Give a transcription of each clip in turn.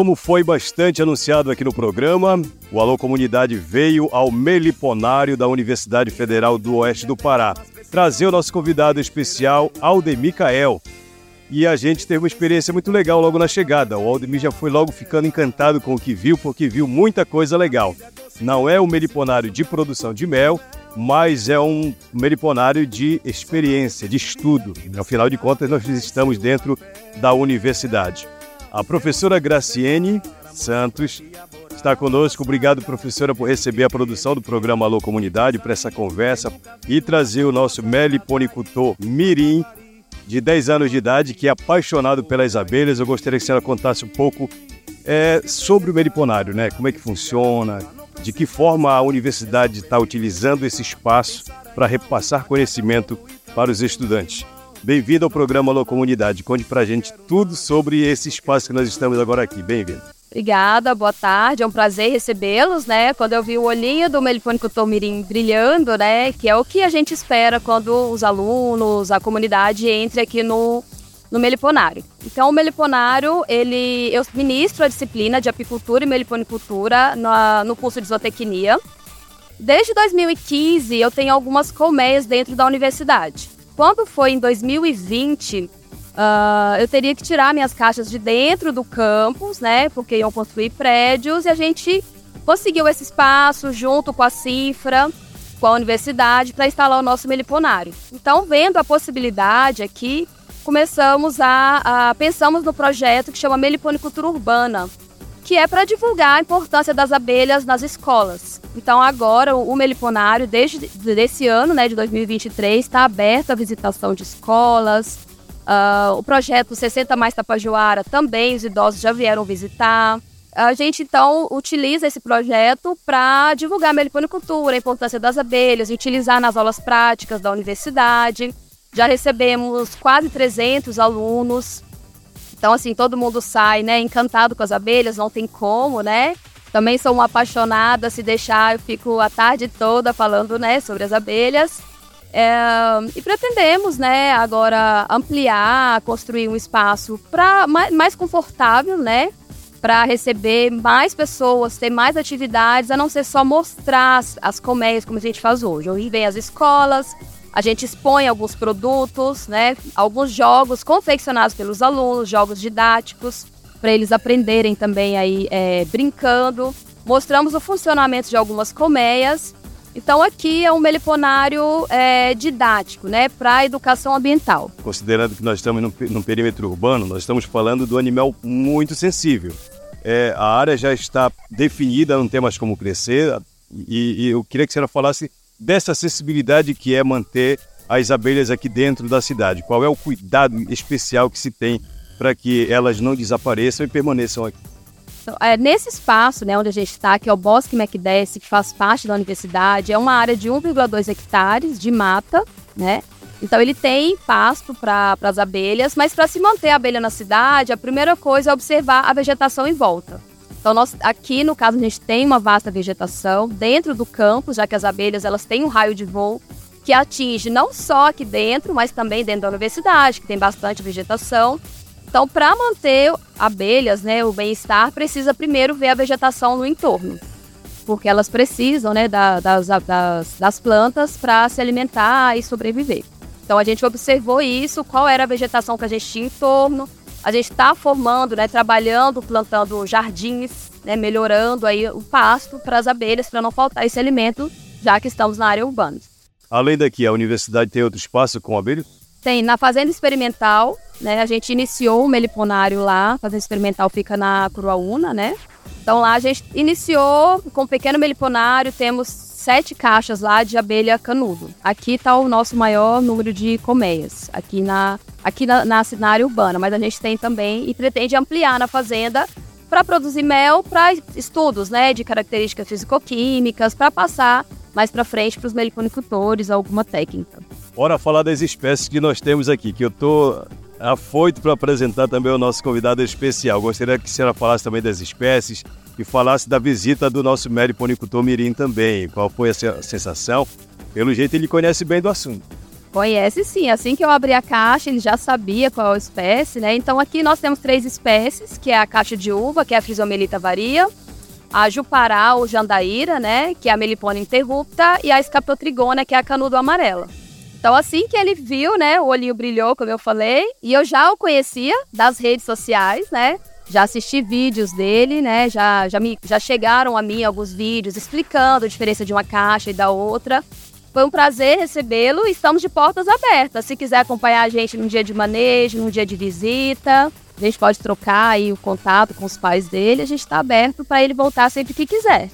como foi bastante anunciado aqui no programa, o Alô Comunidade veio ao Meliponário da Universidade Federal do Oeste do Pará trazer o nosso convidado especial, Aldemir Cael. E a gente teve uma experiência muito legal logo na chegada. O Aldemir já foi logo ficando encantado com o que viu, porque viu muita coisa legal. Não é um meliponário de produção de mel, mas é um meliponário de experiência, de estudo. Afinal de contas, nós estamos dentro da universidade. A professora Graciene Santos está conosco. Obrigado, professora, por receber a produção do programa Alô Comunidade para essa conversa e trazer o nosso meliponicultor Mirim, de 10 anos de idade, que é apaixonado pelas abelhas. Eu gostaria que a senhora contasse um pouco é, sobre o meliponário, né? Como é que funciona, de que forma a universidade está utilizando esse espaço para repassar conhecimento para os estudantes. Bem-vindo ao programa Alô Comunidade. Conte para a gente tudo sobre esse espaço que nós estamos agora aqui. Bem-vindo. Obrigada, boa tarde. É um prazer recebê-los, né? Quando eu vi o olhinho do melifônico Tomirim brilhando, né? Que é o que a gente espera quando os alunos, a comunidade entre aqui no, no meliponário. Então, o meliponário, ele, eu ministro a disciplina de apicultura e meliponicultura no, no curso de zootecnia. Desde 2015, eu tenho algumas colmeias dentro da universidade. Quando foi em 2020, uh, ah, eu teria que tirar minhas caixas de dentro do campus, né? Porque iam construir prédios e a gente conseguiu esse espaço junto com a Cifra, com a universidade, para instalar o nosso meliponário. Então, vendo a possibilidade aqui, começamos a, a pensamos no projeto que chama Meliponicultura Urbana, que é para divulgar a importância das abelhas nas escolas. Então agora o Meliponário, desde esse ano, né, de 2023, está aberto à visitação de escolas. Uh, o projeto 60 Mais Tapajoara também os idosos já vieram visitar. A gente então utiliza esse projeto para divulgar a meliponicultura, a importância das abelhas, e utilizar nas aulas práticas da universidade. Já recebemos quase 300 alunos então, assim, todo mundo sai, né, encantado com as abelhas, não tem como, né? Também sou uma apaixonada, se deixar, eu fico a tarde toda falando, né, sobre as abelhas. É, e pretendemos, né, agora ampliar, construir um espaço para mais, mais confortável, né, para receber mais pessoas, ter mais atividades, a não ser só mostrar as, as colmeias como a gente faz hoje. Hoje vem as escolas, a gente expõe alguns produtos, né, alguns jogos confeccionados pelos alunos, jogos didáticos, para eles aprenderem também aí é, brincando. Mostramos o funcionamento de algumas colmeias. Então aqui é um meliponário é, didático, né, para educação ambiental. Considerando que nós estamos num, num, perímetro urbano, nós estamos falando do animal muito sensível. É, a área já está definida, não tem mais como crescer. E, e eu queria que a senhora falasse dessa acessibilidade que é manter as abelhas aqui dentro da cidade? Qual é o cuidado especial que se tem para que elas não desapareçam e permaneçam aqui? Então, é, nesse espaço né, onde a gente está, que é o Bosque McDess, que faz parte da universidade, é uma área de 1,2 hectares de mata, né? Então ele tem pasto para as abelhas, mas para se manter a abelha na cidade, a primeira coisa é observar a vegetação em volta. Então, nós, aqui no caso, a gente tem uma vasta vegetação dentro do campus, já que as abelhas elas têm um raio de voo que atinge não só aqui dentro, mas também dentro da universidade, que tem bastante vegetação. Então, para manter abelhas, né, o bem-estar, precisa primeiro ver a vegetação no entorno, porque elas precisam né, da, das, das, das plantas para se alimentar e sobreviver. Então, a gente observou isso, qual era a vegetação que a gente tinha em torno, a gente está formando, né, trabalhando, plantando jardins, né, melhorando aí o pasto para as abelhas, para não faltar esse alimento, já que estamos na área urbana. Além daqui, a universidade tem outro espaço com abelhas? Tem, na Fazenda Experimental, né, a gente iniciou o meliponário lá, a Fazenda Experimental fica na Curuaúna, né? Então lá a gente iniciou com um pequeno meliponário, temos sete caixas lá de abelha canudo. Aqui está o nosso maior número de colmeias, aqui na, aqui na, na, na área urbana, mas a gente tem também e pretende ampliar na fazenda para produzir mel para estudos né, de características fisicoquímicas, para passar mais para frente para os meliponicultores alguma técnica. Bora falar das espécies que nós temos aqui, que eu estou afoito para apresentar também o nosso convidado especial. Gostaria que a senhora falasse também das espécies, e falasse da visita do nosso meliponicultor Mirim também. Qual foi a sensação? Pelo jeito ele conhece bem do assunto. Conhece sim. Assim que eu abri a caixa, ele já sabia qual a espécie, né? Então aqui nós temos três espécies, que é a caixa de uva, que é a Frisomelita varia, a Jupará ou Jandaíra, né? Que é a Melipona interrupta, e a Escapotrigona, que é a canudo amarela. Então assim que ele viu, né? O olhinho brilhou, como eu falei, e eu já o conhecia das redes sociais, né? Já assisti vídeos dele, né? Já, já, me, já chegaram a mim alguns vídeos explicando a diferença de uma caixa e da outra. Foi um prazer recebê-lo e estamos de portas abertas. Se quiser acompanhar a gente num dia de manejo, num dia de visita, a gente pode trocar aí o contato com os pais dele. A gente está aberto para ele voltar sempre que quiser.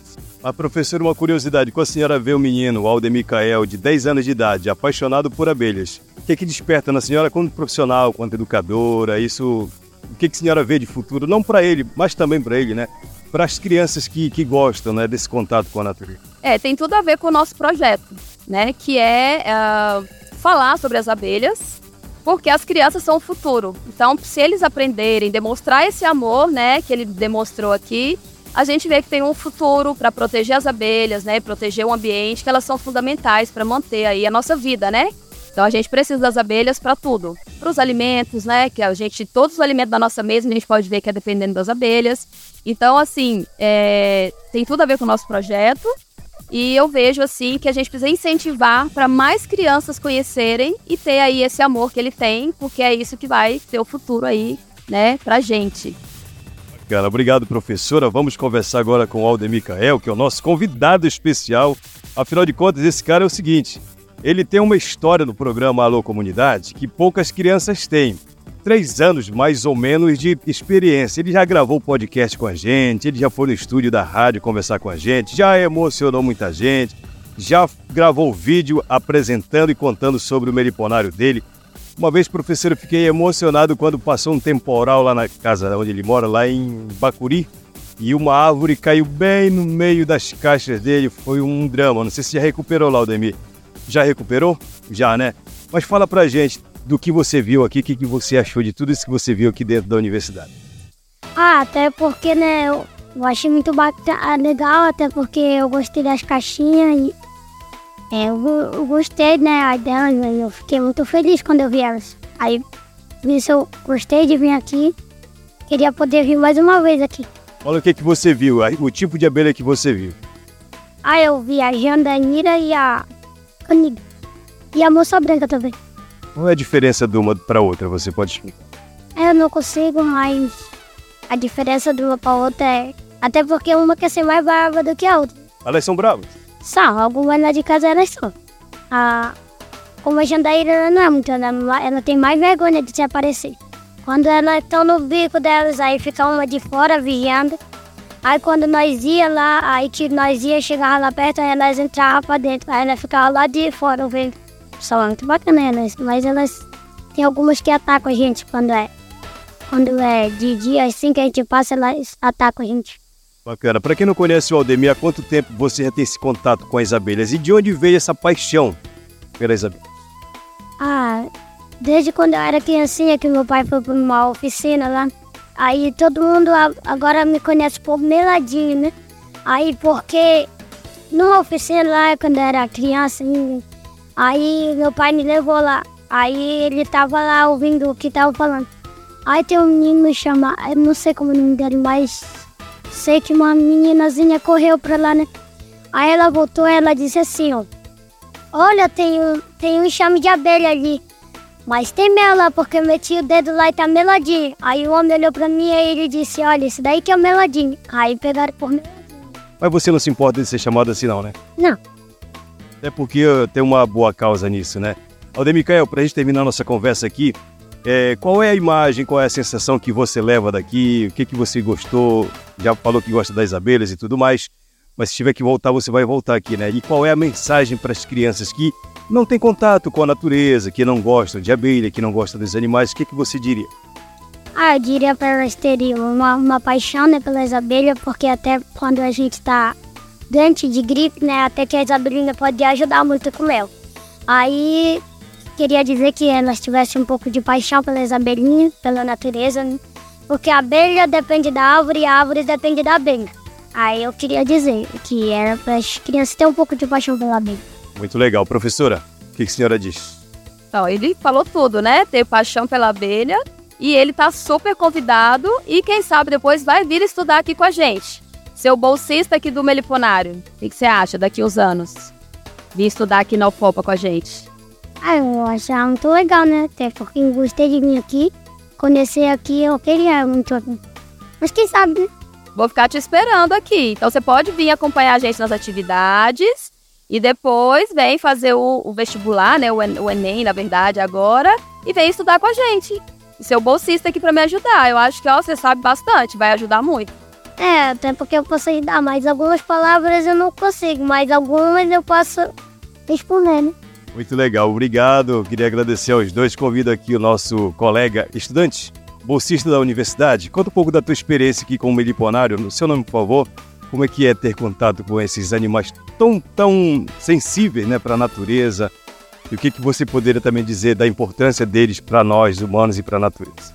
A professora, uma curiosidade. Quando a senhora vê o menino, o Aldemir Cael, de 10 anos de idade, apaixonado por abelhas, o que, é que desperta na senhora como profissional, quanto educadora? Isso, o que, é que a senhora vê de futuro? Não para ele, mas também para ele, né? Para as crianças que, que gostam né, desse contato com a natureza. É, tem tudo a ver com o nosso projeto né? Que é uh, falar sobre as abelhas, porque as crianças são o futuro. Então, se eles aprenderem, demonstrar esse amor, né, que ele demonstrou aqui, a gente vê que tem um futuro para proteger as abelhas, né, proteger o ambiente, que elas são fundamentais para manter aí a nossa vida, né? Então a gente precisa das abelhas para tudo, para os alimentos, né? Que a gente todos os alimentos da nossa mesa a gente pode ver que é dependendo das abelhas. Então assim é, tem tudo a ver com o nosso projeto e eu vejo assim que a gente precisa incentivar para mais crianças conhecerem e ter aí esse amor que ele tem, porque é isso que vai ser o futuro aí, né, pra gente. Bacana, obrigado professora. Vamos conversar agora com o Aldemir Cael, que é o nosso convidado especial. Afinal de contas, esse cara é o seguinte, ele tem uma história no programa Alô Comunidade que poucas crianças têm três anos mais ou menos de experiência. Ele já gravou podcast com a gente, ele já foi no estúdio da rádio conversar com a gente, já emocionou muita gente, já gravou vídeo apresentando e contando sobre o meliponário dele. Uma vez, professor, eu fiquei emocionado quando passou um temporal lá na casa onde ele mora, lá em Bacuri, e uma árvore caiu bem no meio das caixas dele. Foi um drama. Não sei se já recuperou, Laudemir. Já recuperou? Já, né? Mas fala pra gente, do que você viu aqui, o que, você achou de tudo isso que você viu aqui dentro da universidade? Ah, até porque, né, eu, eu achei muito bacana, legal, até porque eu gostei das caixinhas e é, eu, eu, gostei, né, delas, eu fiquei muito feliz quando eu vi elas. Aí, por isso eu gostei de vir aqui, queria poder vir mais uma vez aqui. Fala o que, que você viu, o tipo de abelha que você viu. Ah, eu vi a jandanira e a caniga. E a moça branca também. Qual é a diferença de uma para outra? Você pode explicar? Eu não consigo, mas a diferença de uma para outra é. Até porque uma quer ser mais brava do que a outra. Elas são bravas? Algumas lá de casa elas são. A, como a jandaíra ela não é muito, ela, ela tem mais vergonha de se aparecer. Quando elas estão no bico delas, aí fica uma de fora vigiando. Aí quando nós ia lá, aí que nós ia chegar lá perto, aí elas entravam pra dentro. Aí elas ficavam lá de fora vendo são muito bacanas, mas elas tem algumas que atacam a gente quando é quando é de dia assim que a gente passa, elas atacam a gente. Bacana. Para quem não conhece o Aldemir, há quanto tempo você já tem esse contato com as abelhas e de onde veio essa paixão pelas abelhas? Ah, desde quando eu era criancinha que meu pai foi para uma oficina lá. Aí todo mundo agora me conhece por Meladinho, né? Aí porque numa oficina lá, quando eu era criança, Aí meu pai me levou lá. Aí ele tava lá ouvindo o que tava falando. Aí tem um menino me chama, eu não sei como o nome dele, mas sei que uma meninazinha correu pra lá, né? Aí ela voltou ela disse assim, ó. Olha, tem um, tem um enxame de abelha ali. Mas tem mel lá, porque eu meti o dedo lá e tá meladinho. Aí o homem olhou pra mim e ele disse, olha, esse daí que é o meladinho. Aí pegaram por meladinho. Mas você não se importa de ser chamado assim não, né? Não. Até porque tem uma boa causa nisso, né? Aldemicael, para a gente terminar nossa conversa aqui, é, qual é a imagem, qual é a sensação que você leva daqui? O que, que você gostou? Já falou que gosta das abelhas e tudo mais, mas se tiver que voltar, você vai voltar aqui, né? E qual é a mensagem para as crianças que não têm contato com a natureza, que não gostam de abelha, que não gostam dos animais? O que, que você diria? Ah, eu diria para elas terem uma, uma paixão né, pelas abelhas, porque até quando a gente está doente de gripe, né? Até que a Isabelina pode ajudar muito com mel. Aí queria dizer que nós tivessem um pouco de paixão pelas abelhinhas, pela natureza, né? porque a abelha depende da árvore e a árvore depende da abelha. Aí eu queria dizer que era para as crianças terem um pouco de paixão pela abelha. Muito legal. Professora, o que, que a senhora diz? Então, ele falou tudo, né? Ter paixão pela abelha e ele tá super convidado e quem sabe depois vai vir estudar aqui com a gente. Seu bolsista aqui do Meliponário. O que, que você acha daqui uns anos? Vir estudar aqui na UFOPA com a gente. Ah, eu acho muito legal, né? Até porque eu gostei de vir aqui, conhecer aqui, eu queria muito. Mas quem sabe, né? Vou ficar te esperando aqui. Então você pode vir acompanhar a gente nas atividades e depois vem fazer o, o vestibular, né? O, o Enem, na verdade, agora, e vem estudar com a gente. E ser o bolsista aqui para me ajudar. Eu acho que ó, você sabe bastante, vai ajudar muito. É, até porque eu posso dar mais algumas palavras eu não consigo, mas algumas eu posso responder, né? Muito legal, obrigado. Queria agradecer aos dois. Convido aqui o nosso colega estudante, bolsista da universidade. Conta um pouco da tua experiência aqui como meliponário. No seu nome, por favor. Como é que é ter contato com esses animais tão, tão sensíveis né, para a natureza? E o que, que você poderia também dizer da importância deles para nós, humanos, e para a natureza?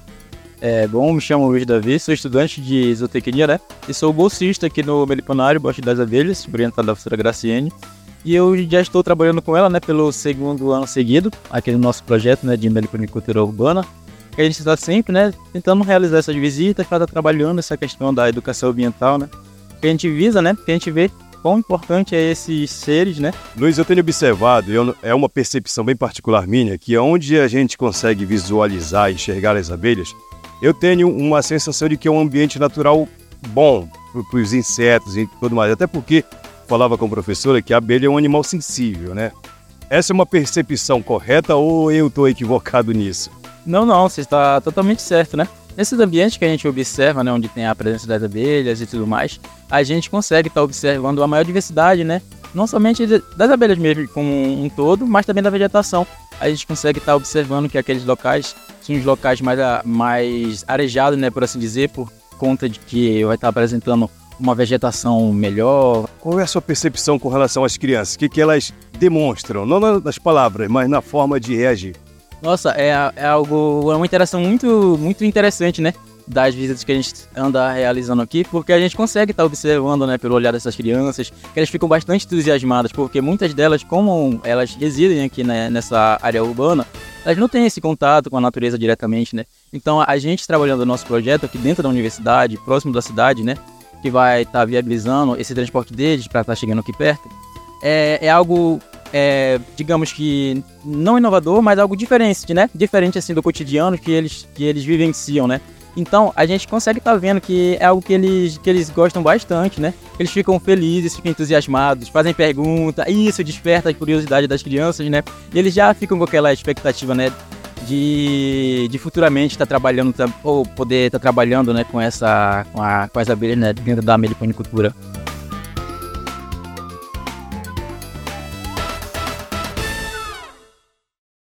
É, bom, me chamo Luiz Davi, sou estudante de zootecnia, né? E sou bolsista aqui no Meliponário Bosque das Abelhas, orientado da professora Graciene. E eu já estou trabalhando com ela, né, pelo segundo ano seguido, aqui no nosso projeto, né, de meliponicultura urbana. Que a gente está sempre, né, tentando realizar essas visitas, para estar trabalhando essa questão da educação ambiental, né. Que a gente visa, né, que a gente vê quão importante é esses seres, né? Luiz, eu tenho observado, é uma percepção bem particular minha, que onde a gente consegue visualizar e enxergar as abelhas, eu tenho uma sensação de que é um ambiente natural bom para os insetos e tudo mais. Até porque falava com a professora que a abelha é um animal sensível, né? Essa é uma percepção correta ou eu estou equivocado nisso? Não, não, você está totalmente certo, né? Nesses ambientes que a gente observa, né, onde tem a presença das abelhas e tudo mais, a gente consegue estar tá observando a maior diversidade, né? Não somente das abelhas mesmo como um todo, mas também da vegetação. A gente consegue estar tá observando que aqueles locais são os locais mais, mais arejados, né, por assim dizer, por conta de que vai estar tá apresentando uma vegetação melhor. Qual é a sua percepção com relação às crianças? O que, que elas demonstram? Não nas palavras, mas na forma de reagir. Nossa, é, é algo, é uma interação muito, muito interessante, né? Das visitas que a gente anda realizando aqui, porque a gente consegue estar tá observando, né, pelo olhar dessas crianças, que elas ficam bastante entusiasmadas, porque muitas delas, como elas residem aqui né, nessa área urbana, elas não têm esse contato com a natureza diretamente, né? Então a gente trabalhando no nosso projeto aqui dentro da universidade, próximo da cidade, né? Que vai estar tá viabilizando esse transporte deles para estar tá chegando aqui perto, é, é algo, é, digamos que não inovador, mas algo diferente, né? Diferente assim do cotidiano que eles, que eles vivenciam, né? Então a gente consegue estar tá vendo que é algo que eles, que eles gostam bastante, né? Eles ficam felizes, ficam entusiasmados, fazem perguntas, e isso desperta a curiosidade das crianças, né? E eles já ficam com aquela expectativa, né? De, de futuramente estar tá trabalhando ou poder estar tá trabalhando né, com essa com, a, com as abelhas né, dentro da meliponicultura.